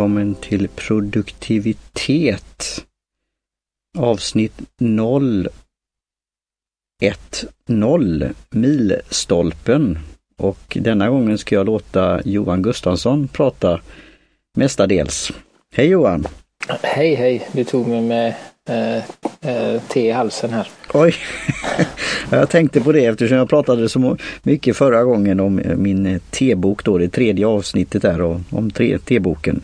välkommen till produktivitet. Avsnitt 010 Milstolpen. Och denna gången ska jag låta Johan Gustafsson prata mestadels. Hej Johan! Hej hej! Du tog mig med te i halsen här. Oj! jag tänkte på det eftersom jag pratade så mycket förra gången om min tebok då, det tredje avsnittet där om teboken.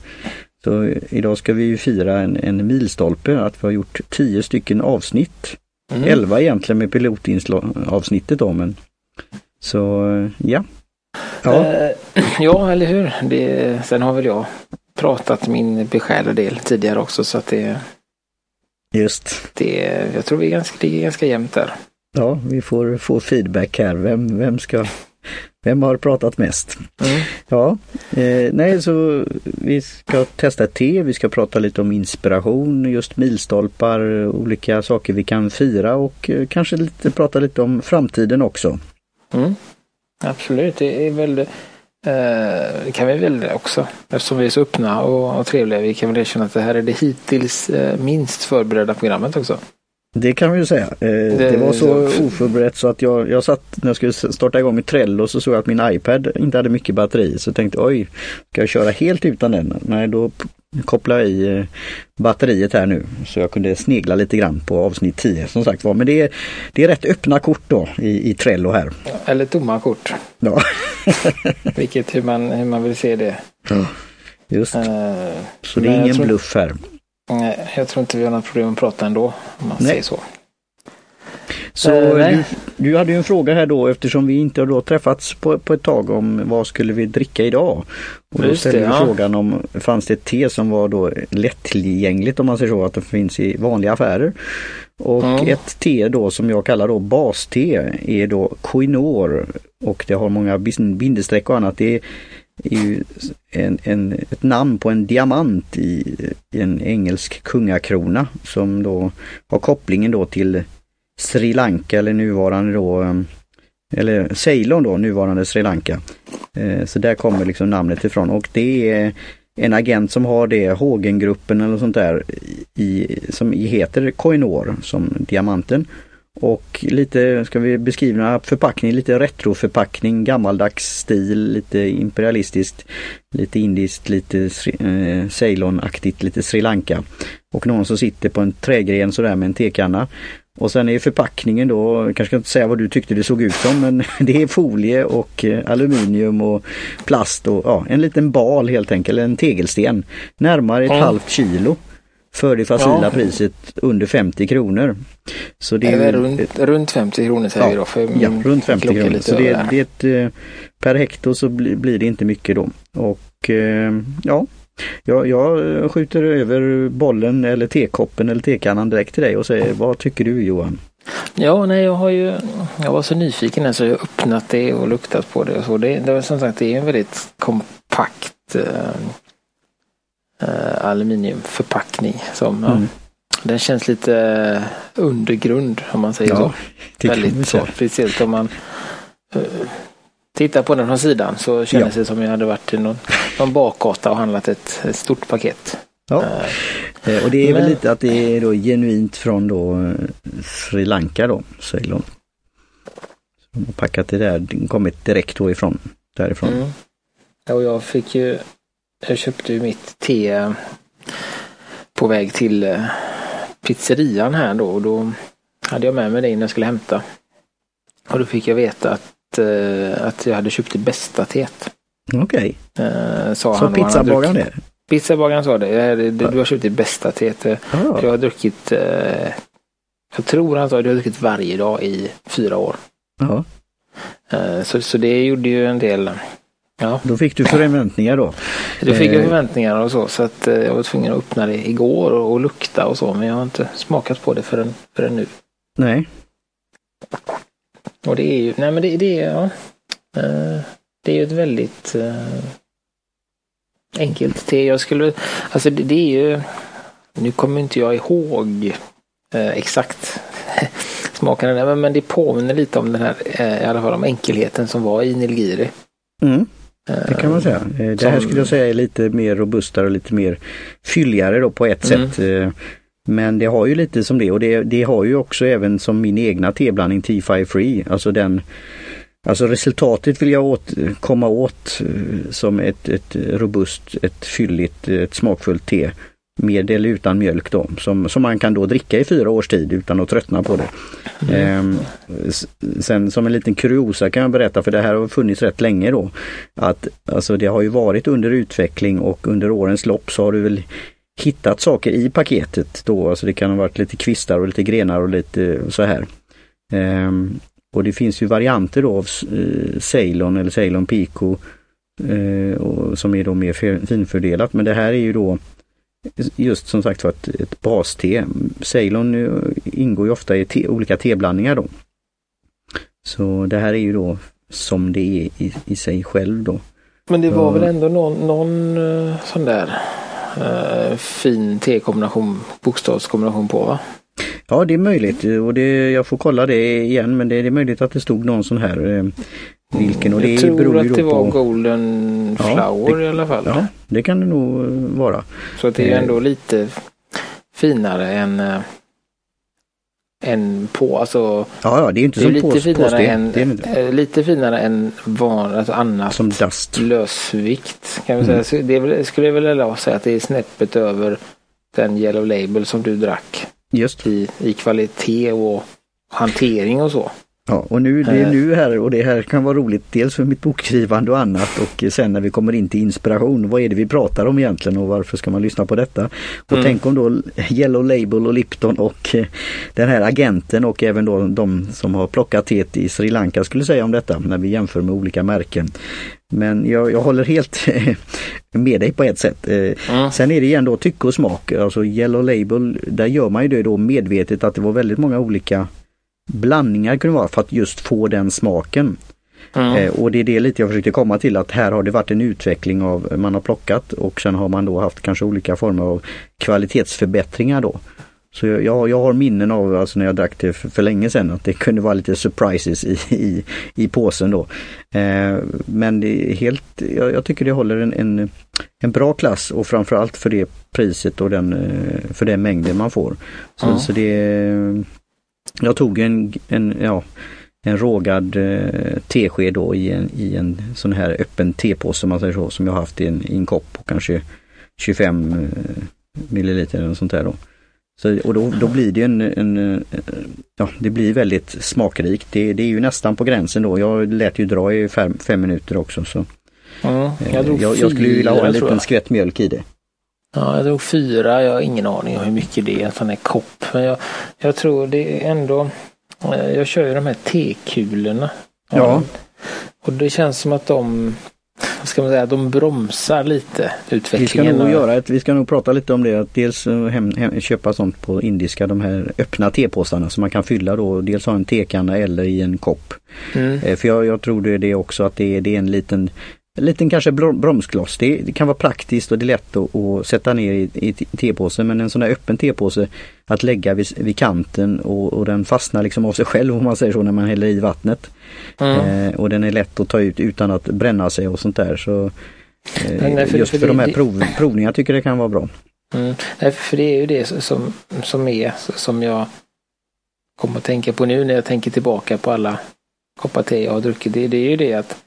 Så idag ska vi ju fira en, en milstolpe, att vi har gjort tio stycken avsnitt. Mm. Elva egentligen med pilotinavsnittet då men så ja. Ja, eh, ja eller hur. Det, sen har väl jag pratat min beskärda del tidigare också så att det Just. Det, jag tror vi ganska, ligger ganska jämnt där. Ja, vi får få feedback här. Vem, vem ska vem har pratat mest? Mm. Ja, eh, nej så vi ska testa te, vi ska prata lite om inspiration, just milstolpar, olika saker vi kan fira och eh, kanske lite, prata lite om framtiden också. Mm. Absolut, det är väl det kan vi väl också eftersom vi är så öppna och, och trevliga. Vi kan väl erkänna att det här är det hittills eh, minst förberedda programmet också. Det kan vi ju säga. Eh, det, det, var så oförberett så att jag, jag satt när jag skulle starta igång med Trello så såg jag att min iPad inte hade mycket batteri så jag tänkte oj, ska jag köra helt utan den? Nej, då kopplade jag i eh, batteriet här nu så jag kunde snegla lite grann på avsnitt 10 som sagt var. Men det är, det är rätt öppna kort då i, i Trello här. Eller tomma kort. Ja. Vilket hur man, hur man vill se det. Ja, just. Uh, så det är ingen tror... bluff här. Nej, jag tror inte vi har något problem att prata ändå. Om man Nej. säger så. Så äh, du, du, hade ju en fråga här då eftersom vi inte har då träffats på, på ett tag om vad skulle vi dricka idag? Och då ställde vi ja. frågan om fanns det ett te som var då lättillgängligt om man säger så, att det finns i vanliga affärer. Och ja. ett te då som jag kallar då baste är då Koinor och det har många bindestreck och annat. Det är är ju en, en, ett namn på en diamant i, i, en engelsk kungakrona som då har kopplingen då till Sri Lanka eller nuvarande då ehm, eller Ceylon då, nuvarande Sri Lanka. Eh, så där kommer liksom namnet ifrån och det är en agent som har det, Hågengruppen eller sånt där, i, som heter Koinor som diamanten. Och lite, ska vi beskriva förpackning, lite retroförpackning, gammaldags stil, lite imperialistiskt, lite indiskt, lite eh, Ceylon-aktigt, lite Sri Lanka. Och någon som sitter på en trägren sådär med en tekanna. Och sen är förpackningen då, kanske ska inte säga vad du tyckte det såg ut som, men det är folie och eh, aluminium och plast och ja, en liten bal helt enkelt, en tegelsten. Närmare ett mm. halvt kilo för det facila ja. priset under 50 kronor. Så det är runt, runt 50 kronor säger ja, vi då. För ja, runt 50 kronor. Så det, det är ett, eh, per hekto så blir, det inte mycket då. Och eh, ja, jag, jag skjuter över bollen eller tekoppen eller tekannan direkt till dig och säger vad tycker du Johan? Ja, nej, jag har ju, jag var så nyfiken här så jag har öppnat det och luktat på det och så. Det, det var som sagt, det är en väldigt kompakt eh, eh, aluminiumförpackning. Som, mm. ja, den känns lite eh, undergrund om man säger ja, så. Väldigt så, speciellt om man uh, tittar på den från sidan så känns ja. det som jag hade varit i någon, någon bakgata och handlat ett, ett stort paket. Ja. Uh, och det är men, väl lite att det är då genuint från då Sri Lanka då, Ceylon. De har packat det där, kommit direkt då ifrån därifrån. Mm. och jag fick ju jag köpte ju mitt te på väg till eh, pizzerian här då och då hade jag med mig det innan jag skulle hämta. Och då fick jag veta att, eh, att jag hade köpt det bästa teet. Okej. Okay. Eh, sa Så pizzabagaren det? Pizzabagaren sa det. Du har köpt det bästa teet. Ah. Jag har druckit, jag tror han sa att du har druckit varje dag i fyra år. Ja. Så, så det gjorde ju en del Ja. Då fick du förväntningar då? Då fick jag eh. förväntningar och så så att eh, jag var tvungen att öppna det igår och, och lukta och så men jag har inte smakat på det förrän, förrän nu. Nej. Och det är ju, nej men det, det är, ja. Eh, det är ju ett väldigt enkelt te. Jag skulle, alltså det, det är ju, nu kommer inte jag ihåg exakt smaken men, men det påminner lite om den här, i alla fall om enkelheten som var i Nilgiri. Mm. Det kan man säga. Eh, det här skulle jag säga är lite mer robustare och lite mer fylligare då på ett mm. sätt. Eh, men det har ju lite som det och det, det har ju också även som min egna teblandning T5 Free. Alltså den Alltså resultatet vill jag åt, komma åt eh, som ett, ett robust, ett fylligt, ett smakfullt te med eller utan mjölk då, som, som man kan då dricka i fyra års tid utan att tröttna på det. Mm. Eh, sen som en liten kuriosa kan jag berätta, för det här har funnits rätt länge då, att alltså det har ju varit under utveckling och under årens lopp så har du väl hittat saker i paketet då, alltså det kan ha varit lite kvistar och lite grenar och lite eh, så här. Eh, och det finns ju varianter då av eh, Ceylon eller Ceylon Pico eh, och, som är då mer finfördelat men det här är ju då just som sagt var ett, ett baste. Ceylon eh, ingår ju ofta i te, olika teblandningar då. Så det här är ju då som det är i, i sig själv då. Men det var väl ändå någon, någon uh, sån där uh, fin tekombination, bokstavskombination på va? Ja det är möjligt och det, jag får kolla det igen men det, det är möjligt att det stod någon sån här uh, vilken och det jag tror att det var Golden Flower ja, det, i alla fall. Ja, det kan det nog vara. Så det är ändå lite finare än än på, alltså. Ja, ja det är inte som lite på, finare än, det är lite finare än van, alltså annat som dust. lösvikt. Kan vi mm. säga. det väl, skulle jag väl säga att det är snäppet över den Yellow Label som du drack. Just. I, i kvalitet och hantering och så. Ja, och nu, det är eh. nu här och det här kan vara roligt dels för mitt bokskrivande och annat och sen när vi kommer in till inspiration. Vad är det vi pratar om egentligen och varför ska man lyssna på detta? Och mm. tänk om då Yellow Label och Lipton och eh, den här agenten och även då de som har plockat teet i Sri Lanka skulle säga om detta när vi jämför med olika märken. Men jag, jag håller helt med dig på ett sätt. Eh, mm. Sen är det igen då tycke och smak. Alltså Yellow Label, där gör man ju det då medvetet att det var väldigt många olika blandningar kunde vara för att just få den smaken. Mm. Eh, och det är det lite jag försökte komma till att här har det varit en utveckling av man har plockat och sen har man då haft kanske olika former av kvalitetsförbättringar då. Så jag, jag har minnen av alltså när jag drack det för, för länge sedan att det kunde vara lite surprises i, i, i påsen då. Eh, men det är helt, jag, jag, tycker det håller en, en, en, bra klass och framförallt för det priset och den, eh, för den mängden man får. Så, mm. så det jag tog en, en, ja, en rågad eh, tesked då i en, i en sån här öppen tepåse man säger så, som jag haft i en, i en kopp på kanske 25 eh, milliliter eller sånt där då. Så, och då, då blir det en, en, eh, ja det blir väldigt smakrikt. Det, det är ju nästan på gränsen då. Jag lät ju dra i fem, fem minuter också så. Mm, jag, jag, jag, skulle vilja ha en liten skvätt mjölk i det. Ja, jag drog fyra. Jag har ingen aning om hur mycket det är, en sån här kopp. Men jag, jag tror det är ändå... Eh, jag kör ju de här tekulorna. Ja. Och det känns som att de vad ska man säga, de bromsar lite utvecklingen. Vi ska nog, göra ett, vi ska nog prata lite om det. Att dels eh, hem, hem, köpa sånt på indiska, de här öppna tepåsarna som man kan fylla då. Dels ha en tekanna eller i en kopp. Mm. Eh, för jag, jag tror det är det också att det är, det är en liten en liten kanske bromskloss. Det, det, kan vara praktiskt och det är lätt att, att sätta ner i, i tepåsen men en sån där öppen tepåse att lägga vid, vid kanten och, och, den fastnar liksom av sig själv om man säger så när man häller i vattnet. Mm. Eh, och den är lätt att ta ut utan att bränna sig och sånt där. Så, eh, nej, för, just för, för de här prov, provningarna tycker jag det kan vara bra. Mm. Nej, för det är ju det som, som är som jag kommer att tänka på nu när jag tänker tillbaka på alla koppar te jag har druckit. Det, det är ju det att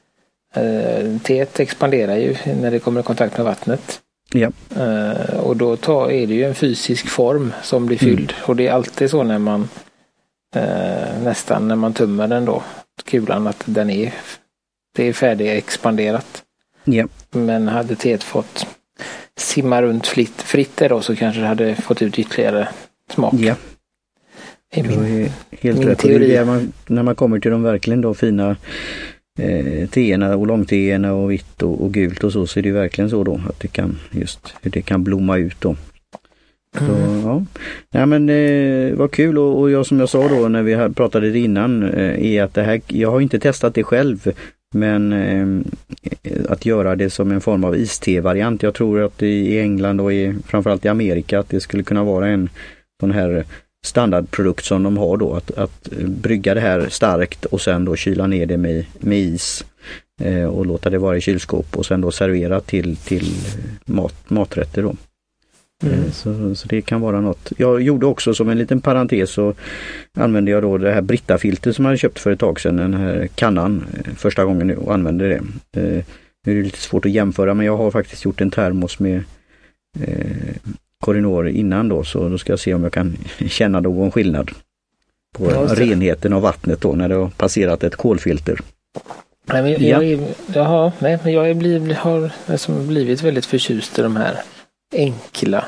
teet expanderar ju när det kommer i kontakt med vattnet. Ja. Eh, och då tar, är det ju en fysisk form som blir fylld. Mm. Och det är alltid så när man eh, nästan när man tömmer den då, kulan, att den är, det är färdigexpanderat. Ja. Men hade teet fått simma runt fritt, fritt där då så kanske det hade fått ut ytterligare smak. Ja. Min, helt min rätt. Teori. Man, när man kommer till de verkligen då fina eh, teerna och långteerna och vitt och, och, gult och så, så är det verkligen så då att det kan just hur det kan blomma ut då. Så, mm. ja. ja men eh, vad kul och, och jag som jag sa då när vi pratade innan eh, är att det här, jag har inte testat det själv men eh, att göra det som en form av iste-variant. Jag tror att i England och i, framförallt i Amerika att det skulle kunna vara en sån här standardprodukt som de har då att, att brygga det här starkt och sen då kyla ner det med, med is. eh, och låta det vara i kylskåp och sen då servera till, till mat, maträtter. Då. Mm. Eh, så, så, det kan vara något. Jag gjorde också som en liten parentes så använde jag då det här Britta-filter som jag köpt för ett tag sedan, den här kannan, eh, första gången nu och använde det. Eh, nu är det lite svårt att jämföra men jag har faktiskt gjort en termos med eh, Korinor innan då så då ska jag se om jag kan känna någon skillnad på renheten av vattnet då när det har passerat ett kolfilter. Nej, men jag, jag, jaha, nej, men jag är bliv, har liksom blivit väldigt förtjust i de här enkla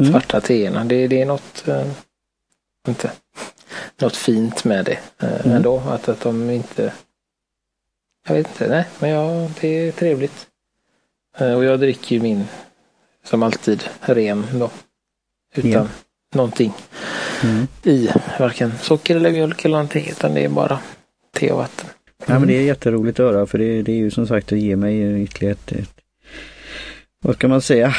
mm. svarta teerna. Det, det är något, äh, inte, något fint med det äh, mm. ändå. Att, att de inte, jag vet inte, nej men ja, det är trevligt. Äh, och jag dricker ju min, som alltid, ren då. Utan yeah. någonting mm. i, varken socker eller mjölk eller någonting, utan det är bara te och vatten. Ja men det är jätteroligt att höra för det, det är ju som sagt att ge mig ytterligare ett, ett vad ska man säga,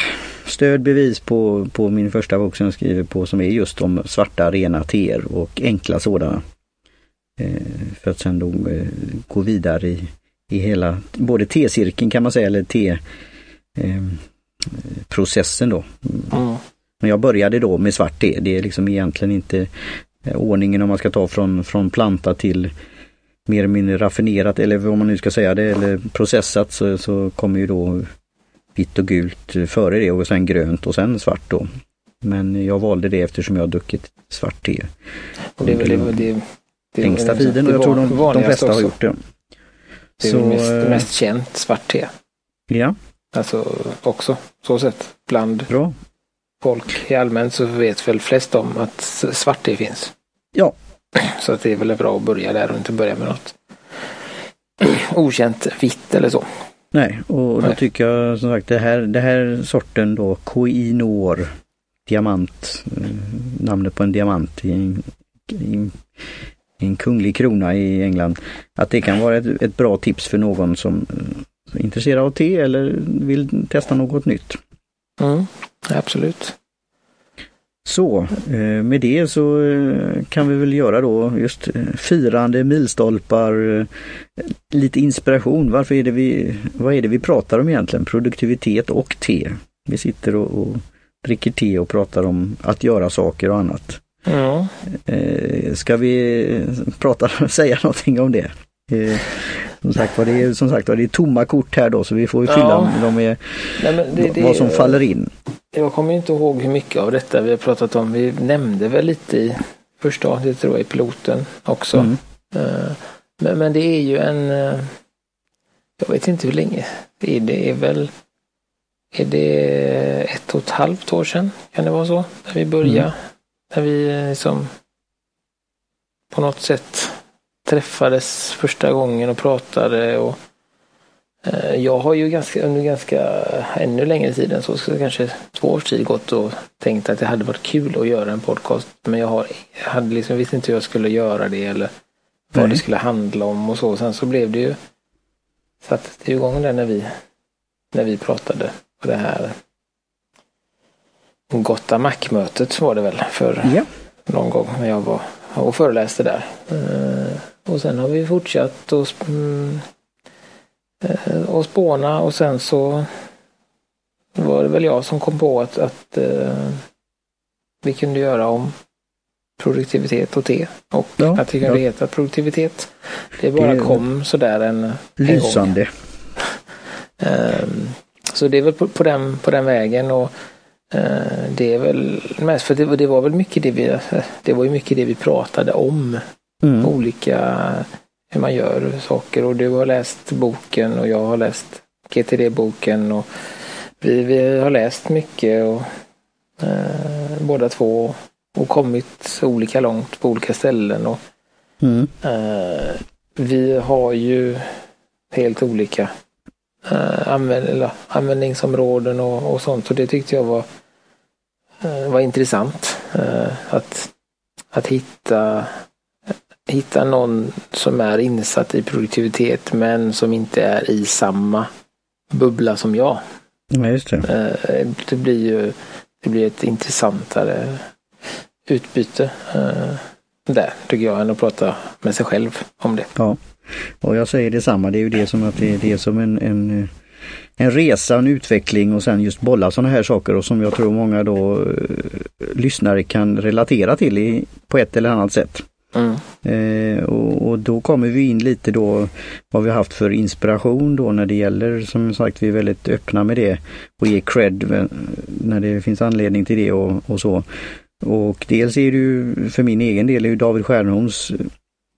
stöd bevis på, på min första bok som jag skriver på som är just om svarta rena teer och enkla sådana. Eh, för att sen då eh, gå vidare i, i hela, både tecirkeln kan man säga, eller te eh, processen då. Mm. Men jag började då med svart te. Det är liksom egentligen inte ordningen om man ska ta från, från planta till mer eller mindre raffinerat eller vad man nu ska säga det eller processat så, så kommer ju då vitt och gult före det och sen grönt och sen svart då. Men jag valde det eftersom jag har druckit svart te. Och det är väl det, det, det längsta tiden och jag tror de, de flesta har gjort det. Det är så, mest, eh, mest känt svart te. Ja. Alltså också så sett bland Bra. folk i allmänt så vet väl flest om att svart te finns. Ja. Så att det är väl bra att börja där och inte börja med något okänt vitt eller så. Nej, och då Nej. tycker jag som sagt det här, det här sorten då Koinor Diamant, eh, namnet på en diamant i en, i en kunglig krona i England. Att det kan vara ett, ett bra tips för någon som är intresserad av te eller vill testa något nytt. Mm, absolut. Så eh, med det så eh, kan vi väl göra då just eh, firande milstolpar, lite inspiration. Varför är det vi, vad är det vi pratar om egentligen? Produktivitet och te. Vi sitter och, och dricker te och pratar om att göra saker och annat. Ja. Ska vi prata, säga någonting om det? Som sagt var, det är, som sagt, det är tomma kort här då så vi får ju fylla ja. dem med Nej, det, vad som faller in. Jag kommer inte ihåg hur mycket av detta vi har pratat om. Vi nämnde väl lite i första avsnittet tror jag i piloten också. Mm. Uh, men, men, det är ju en, uh, jag vet inte hur länge, det är, det är väl, är det ett och ett halvt år sedan? Kan det vara så? När vi började, mm. när vi liksom på något sätt träffades första gången och pratade och eh, jag har ju ganska, under ganska ännu längre tid än så, så kanske två års tid gått och tänkt att det hade varit kul att göra en podcast. Men jag, har, jag hade liksom, visste inte hur jag skulle göra det eller vad Nej. det skulle handla om och så. Sen så blev det ju, sattes det igång där när vi, när vi pratade på det här Gotta Mac-mötet var det väl för ja. någon gång när jag var och föreläste där. Eh, och sen har vi fortsatt och, mm, eh, och spåna och sen så var det väl jag som kom på att, att uh, vi kunde göra om produktivitet och te och ja, att det kunde ja. heta produktivitet. Det bara det kom sådär en, Lysande. En um, så det är väl på, på, den, på den vägen och uh, det är väl mest för det, det var väl mycket det vi, det var ju mycket det vi pratade om Mm. Olika hur man gör saker. Och du har läst boken och jag har läst GTD-boken och vi, vi har läst mycket och eh, båda två. Och kommit olika långt på olika ställen. Och mm. eh, vi har ju helt olika eh, använd, användningsområden och, och sånt. Och det tyckte jag var, eh, var intressant eh, att, att hitta hitta någon som är insatt i produktivitet men som inte är i samma bubbla som jag. Ja, just det. Eh, det blir ju det blir ett intressantare utbyte eh, där tycker jag än att prata med sig själv om det. Ja. Och jag säger detsamma, det är ju det som att det, det är som en, en, en resa, en utveckling och sen just bolla sådana här saker och som jag tror många då lyssnare kan relatera till i, på ett eller annat sätt. Mm. Eh, och, och, då kommer vi in lite då vad vi haft för inspiration då när det gäller, som sagt vi är väldigt öppna med det och ger cred när det finns anledning till det och, och så. Och dels är det ju för min egen del är ju David Stjernholms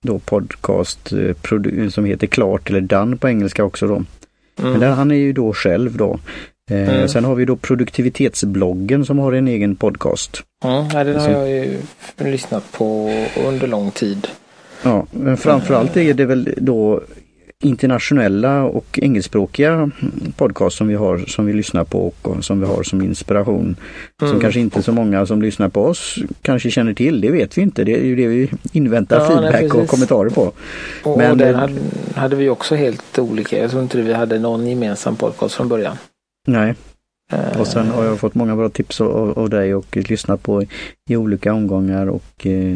då podcast eh, som heter Klart eller Done på engelska också då. Mm. Men där, han är ju då själv då. Eh, mm. Sen har vi då produktivitetsbloggen som har en egen podcast. Mm, den har jag ju lyssnat på under lång tid. Ja, men framförallt är det väl då internationella och engelskspråkiga podcast som vi har som vi lyssnar på och som vi har som inspiration. Mm. Som kanske inte så många som lyssnar på oss kanske känner till, det vet vi inte. Det är ju det vi inväntar ja, feedback nej, och kommentarer på. Och, Men, och den hade, hade, vi också helt olika. Jag tror inte vi hade någon gemensam podcast från början. Nej. Och sen har jag fått många bra tips av, av dig och lyssnat på i olika omgångar och eh,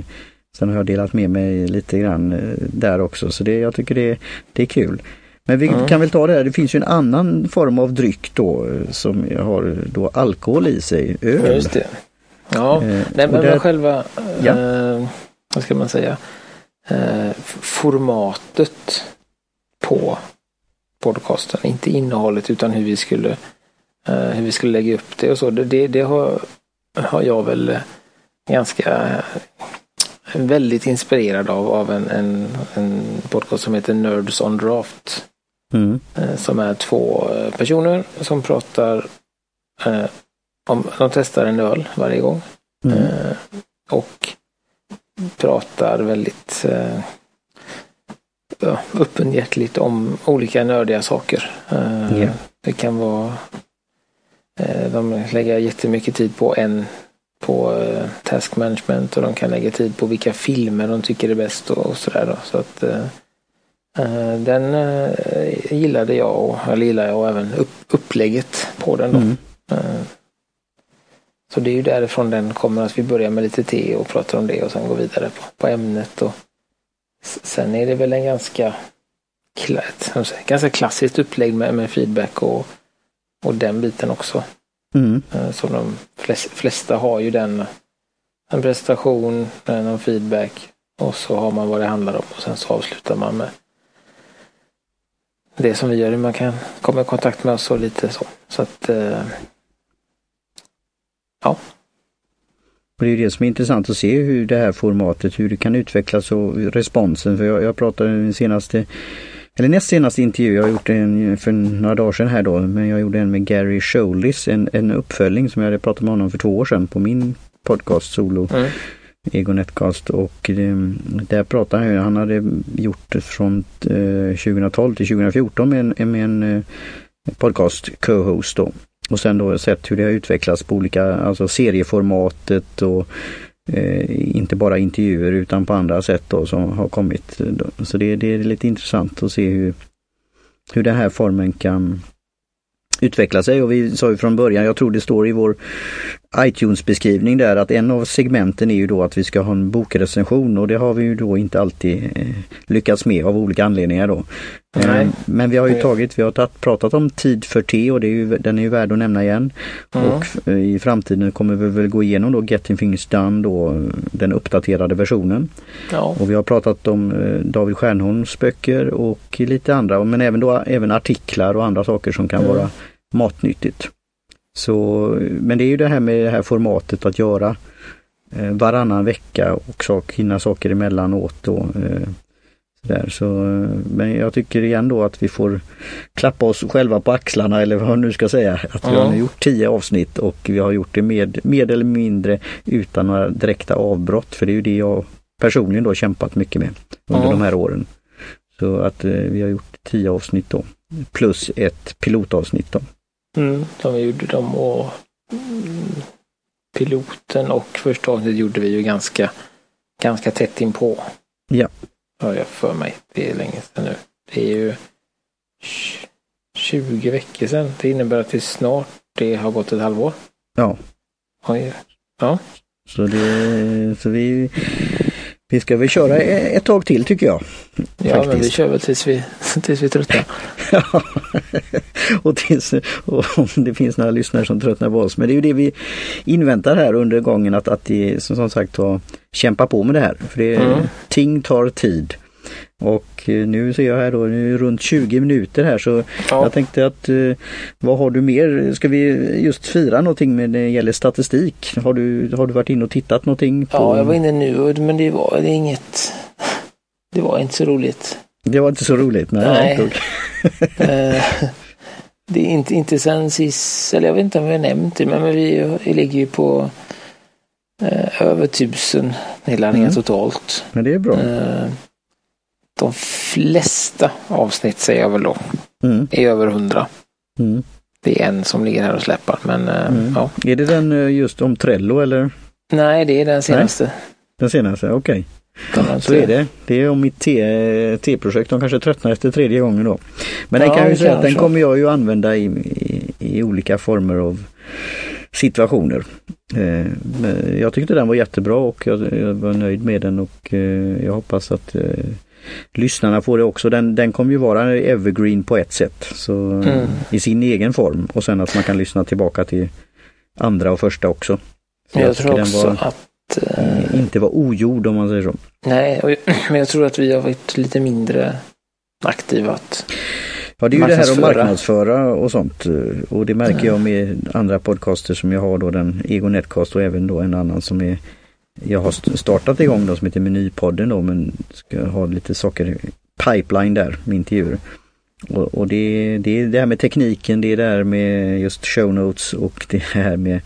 Sen har jag delat med mig lite grann eh, där också så det, jag tycker det, det är kul. Men vi mm. kan väl ta det här, det finns ju en annan form av dryck då eh, som har då alkohol i sig, öl. Just det. Ja, eh, nej, men där, själva, ja. eh, vad ska man säga, eh, formatet på podcasten, inte innehållet utan hur vi skulle, eh, hur vi skulle lägga upp det och så. Det, det har, har jag väl ganska väldigt inspirerad av, av en, en, en podcast som heter Nerds on Draft. Mm. Eh, som är två eh, personer som pratar eh, om, de testar en öl varje gång. Mm. Eh, och pratar väldigt eh, öppenhjärtligt om olika nördiga saker. Eh, yeah. Det kan vara eh, de lägger jättemycket tid på en på eh, task management och de kan lägga tid på vilka filmer de tycker är bäst och, sådär. Så att eh, eh, den eh, gillade jag och, eller gillar jag och även upp, upplägget på den då. Mm. Eh, så det är ju därifrån den kommer att vi börjar med lite te och pratar om det och sen går vidare på, på ämnet. Och sen är det väl en ganska, ganska klassiskt upplägg med, med feedback och, och den biten också. Mm. Eh, så de flesta har ju den. En prestation, någon feedback och så har man vad det handlar om och sen så avslutar man med det som vi gör. Man kan komma i kontakt med oss och lite så. Så att eh, ja. Och det är det som är intressant att se hur det här formatet, hur det kan utvecklas och responsen. För jag, jag pratade den senaste eller näst senaste intervju, jag har gjort en för några dagar sedan här då, men jag gjorde en med Gary Scholis, en, en uppföljning som jag hade pratat med honom för två år sedan på min podcast Solo. Mm. Egonetcast och eh, där pratade han, han hade gjort från eh, 2012 till 2014 med en, med en eh, podcast co-host då. Och sen då sett hur det har utvecklats på olika, alltså serieformatet och Eh, inte bara intervjuer utan på andra sätt då som har kommit. Så det, det, är lite intressant att se hur, hur den här formen kan utveckla sig och vi sa ju från början, jag tror det står i vår iTunes-beskrivning där att en av segmenten är ju då att vi ska ha en bokrecension och det har vi ju då inte alltid eh, lyckats med av olika anledningar då. Nej. Eh, men vi har ju tagit, vi har tatt, pratat om tid för te och det är ju, den är ju värd att nämna igen. Mm. Och eh, i framtiden kommer vi väl gå igenom då Getting Things Done då, den uppdaterade versionen. Ja. Och vi har pratat om David Stjernholms böcker och lite andra, men även då även artiklar och andra saker som kan mm. vara matnyttigt. Så, men det är ju det här med det här formatet att göra eh, varannan vecka och sak, hinna saker emellanåt då. Eh, där. Så, eh, men jag tycker igen då att vi får klappa oss själva på axlarna eller vad man nu ska säga. Att vi har nu gjort tio avsnitt och vi har gjort det med, med eller mindre utan några direkta avbrott. För det är ju det jag personligen då kämpat mycket med under ja. de här åren. Så att vi har gjort tio avsnitt då. Plus ett pilotavsnitt då. Mm, vi gjorde dem och mm, piloten och första avsnittet gjorde vi ju ganska, ganska tätt inpå. Ja. Har jag för mig. Det är länge sedan nu. Det är ju 20 veckor sedan. Det innebär att det snart det har gått ett halvår. Ja. Oj. Ja. Så, det, så vi Vi ska väl köra e- ett tag till tycker jag. Ja, Faktiskt. men vi kör väl tills vi, tills vi tröttnar. ja, och, tills, och om det finns några lyssnare som tröttnar på oss. Men det är ju det vi inväntar här under gången att, att det, som sagt var, kämpa på med det här. För det, mm. ting tar tid. Och eh, nu ser jag här då, nu är runt 20 minuter här så ja. jag tänkte att eh, vad har du mer? Ska vi just fira någonting med det gäller statistik? Har du, har du varit inne och tittat någonting? På... Ja, jag var inne nu men det var det inget, det var inte så roligt. Det var inte så roligt? Nej. nej. Eh, det är inte, inte sen sist, eller jag vet inte om vi har nämnt det, men vi, vi ligger ju på eh, över tusen nedladdningar mm. totalt. Men det är bra. Eh, de flesta avsnitt säger jag väl då mm. är över hundra. Mm. Det är en som ligger här och släpar men eh, mm. ja. Är det den eh, just om Trello eller? Nej, det är den senaste. Nej. Den senaste, okej. Okay. Så är det. Det är om mitt T-projekt. De kanske tröttnar efter tredje gången då. Men ja, den kan ju säga att den kommer jag ju använda i, i, i olika former av situationer. Eh, jag tyckte den var jättebra och jag var nöjd med den och jag hoppas att lyssnarna får det också. Den, den kommer ju vara evergreen på ett sätt. Så mm. I sin egen form och sen att man kan lyssna tillbaka till andra och första också. Så jag, jag tror också var, att... Äh, inte var ogjord om man säger så. Nej, men jag tror att vi har varit lite mindre aktiva. Att ja, det är ju det här att marknadsföra och sånt. Och det märker jag med andra podcaster som jag har då, den Ego Netcast och även då en annan som är jag har startat igång då som heter Menypodden då men ska ha lite saker pipeline där med intervjuer. Och, och det, det är det här med tekniken, det är det här med just show notes och det här med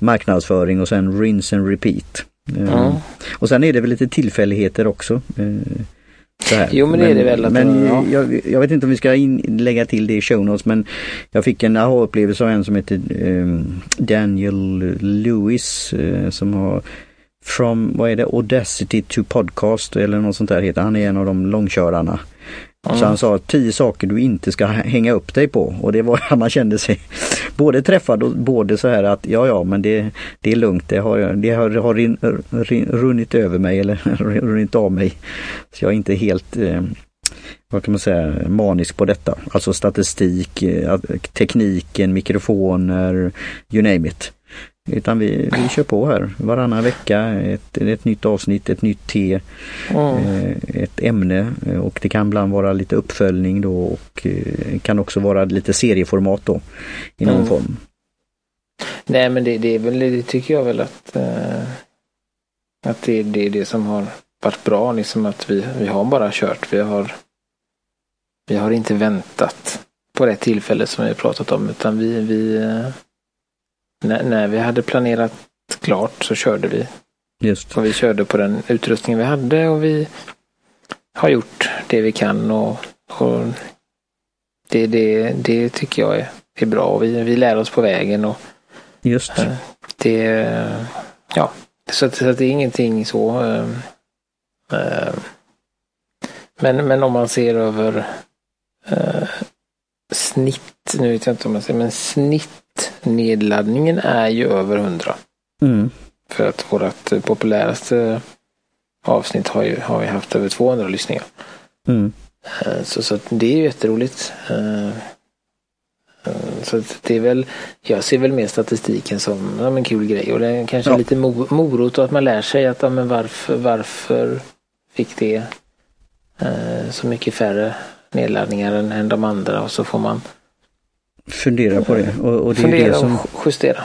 marknadsföring och sen rinse and repeat. Mm. och sen är det väl lite tillfälligheter också. Uh, jo men det är det väl. Att men ja. jag, jag, vet inte om vi ska in, lägga till det i show notes men jag fick en aha-upplevelse av en som heter um, Daniel Lewis uh, som har From, vad är det, Audacity to Podcast eller något sånt där heter han. är en av de långkörarna. Mm. Så han sa tio saker du inte ska hänga upp dig på och det var att man kände sig både träffad och både så här att ja ja men det, det är lugnt, det har, det har, har rin, rin, runnit över mig eller runnit av mig. Så jag är inte helt eh, vad kan man säga, manisk på detta. Alltså statistik, eh, tekniken, mikrofoner, you name it. Utan vi, vi kör på här varannan vecka, ett, ett nytt avsnitt, ett nytt te, mm. ett ämne och det kan ibland vara lite uppföljning då och eh, kan också vara lite serieformat då i någon mm. form. Nej men det, det är väl, det tycker jag väl att, äh, att det, det är det som har varit bra, liksom att vi, vi har bara kört, vi har, vi har inte väntat på det tillfälle som vi pratat om utan vi, vi när, när vi hade planerat klart så körde vi. Just. Och vi körde på den utrustning vi hade och vi har gjort det vi kan och, och det, det, det tycker jag är, är bra och vi, vi lär oss på vägen. och Just. Äh, det, ja, så, så att det är ingenting så. Äh, äh, men, men om man ser över snitt, nu vet jag inte om man säger, men snitt nedladdningen är ju över 100. Mm. För att vårt populäraste avsnitt har ju har vi haft över 200 lyssningar. Mm. Eh, så, så det är ju jätteroligt. Eh, eh, så det är väl, jag ser väl mer statistiken som ja, en kul grej och det är kanske ja. lite morot och att man lär sig att ja, men varför, varför fick det så mycket färre nedladdningar än, än de andra och så får man fundera på det. Och, och det fundera är det som, och justera.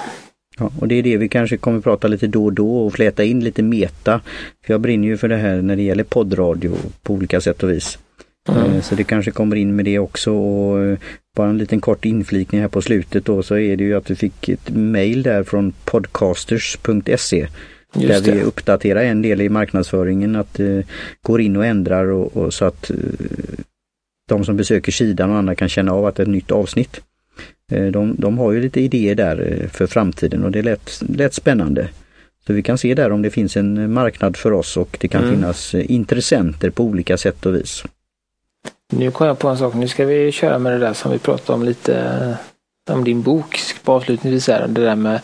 Ja, och det är det vi kanske kommer prata lite då och då och fläta in lite meta. För jag brinner ju för det här när det gäller poddradio på olika sätt och vis. Mm. Eh, så det kanske kommer in med det också och eh, bara en liten kort inflikning här på slutet då så är det ju att du fick ett mail där från podcasters.se där vi uppdaterar en del i marknadsföringen att det går in och ändrar och, och så att eh, de som besöker sidan och andra kan känna av att det är ett nytt avsnitt. Eh, de, de har ju lite idéer där eh, för framtiden och det lät, lät spännande. Så vi kan se där om det finns en marknad för oss och det kan mm. finnas eh, intressenter på olika sätt och vis. Nu kom jag på en sak, nu ska vi köra med det där som vi pratade om lite, om din bok på avslutningsvis här, det där med,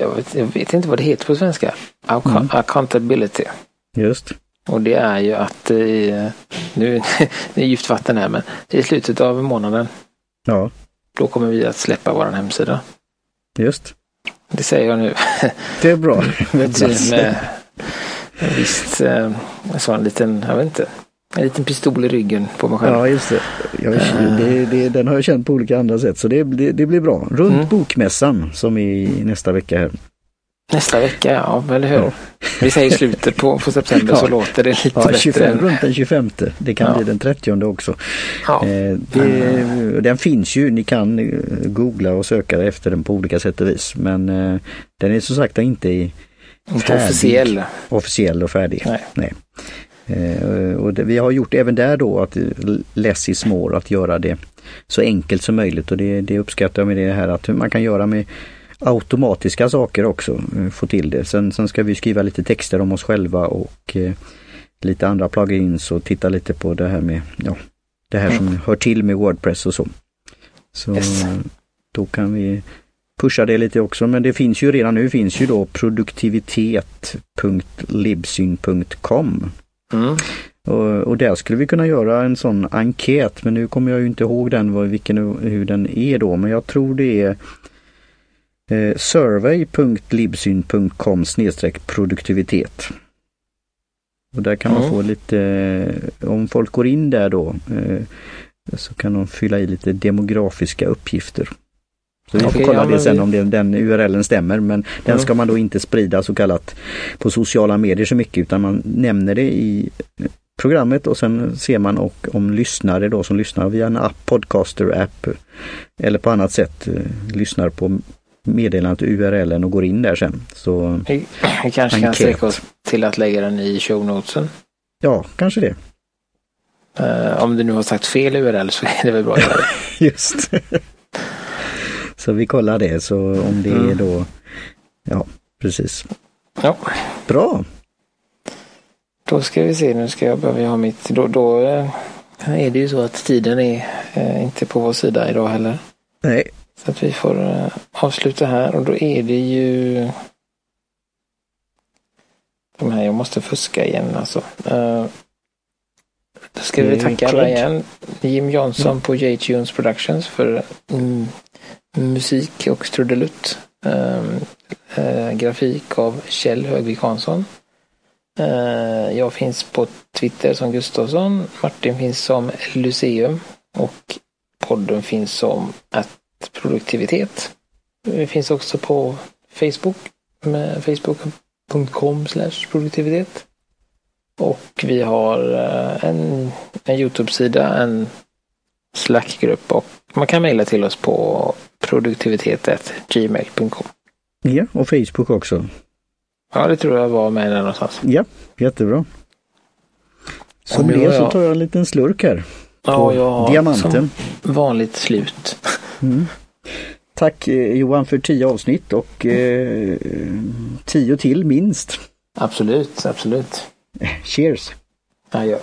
jag vet, jag vet inte vad det heter på svenska, mm. accountability. Just. Och det är ju att i, nu det är gift vatten här men i slutet av månaden. Ja. Då kommer vi att släppa vår hemsida. Just. Det säger jag nu. Det är bra. med, visst, eh, så en liten, jag vet inte, en liten pistol i ryggen på mig själv. Ja, just det. Jag, det, det den har jag känt på olika andra sätt så det, det, det blir bra. Runt mm. bokmässan som är nästa vecka här. Nästa vecka, ja, eller hur? Ja. Vi säger slutet på, på september ja. så låter det lite ja, bättre. 25, runt den 25. Det kan bli den 30 också. Ja. Eh, det, den finns ju, ni kan eh, googla och söka efter den på olika sätt och vis. Men eh, den är som sagt inte inte officiell. officiell och färdig. Nej. Nej. Eh, och det, vi har gjort även där då att less is more, att göra det så enkelt som möjligt och det, det uppskattar jag med det här att man kan göra med automatiska saker också, eh, få till det. Sen, sen ska vi skriva lite texter om oss själva och eh, lite andra plugins och titta lite på det här med, ja, det här som mm. hör till med Wordpress och så. Så yes. då kan vi pusha det lite också, men det finns ju redan nu finns ju då produktivitet.libsyn.com. Mm. Och, och, där skulle vi kunna göra en sån enkät, men nu kommer jag ju inte ihåg den, vilken, hur den är då, men jag tror det är eh, survey.libsyn.com produktivitet. Och där kan mm. man få lite, eh, om folk går in där då, eh, så kan de fylla i lite demografiska uppgifter. Så vi får kolla ja, det sen vi... om det, den URLen stämmer men mm. den ska man då inte sprida så kallat på sociala medier så mycket utan man nämner det i programmet och sen ser man och om lyssnare då som lyssnar via en app, podcaster app eller på annat sätt eh, lyssnar på meddelandet URLen och går in där sen. Så vi, vi kanske kan sträcka oss till att lägga den i show notesen. Ja, kanske det. Uh, om du nu har sagt fel URL så är det väl bra. Just. så vi kollar det så om det mm. är då, ja precis. Ja. Bra. Då ska vi se, nu ska jag börja ha mitt, då, då eh, är det ju så att tiden är eh, inte på vår sida idag heller. Nej, så att vi får uh, avsluta här och då är det ju de här, jag måste fuska igen alltså. Uh, då ska vi tacka alla igen. Jim Jansson mm. på J-Tunes Productions för mm, musik och trudelutt. Um, uh, grafik av Kjell Högvik Hansson. Uh, jag finns på Twitter som Gustavsson. Martin finns som Luceum och podden finns som att produktivitet. Vi finns också på Facebook med facebook.com produktivitet. Och vi har eh, en, en Youtube-sida, en Slack-grupp och man kan mejla till oss på produktivitet.gmail.com. Ja, och Facebook också. Ja, det tror jag var med där någonstans. Ja, jättebra. Så med det så tar jag en liten slurk här. Ja, jag har Diamanten. som vanligt slut. Mm. Tack eh, Johan för tio avsnitt och eh, tio till minst. Absolut, absolut. Cheers! Ja, ja.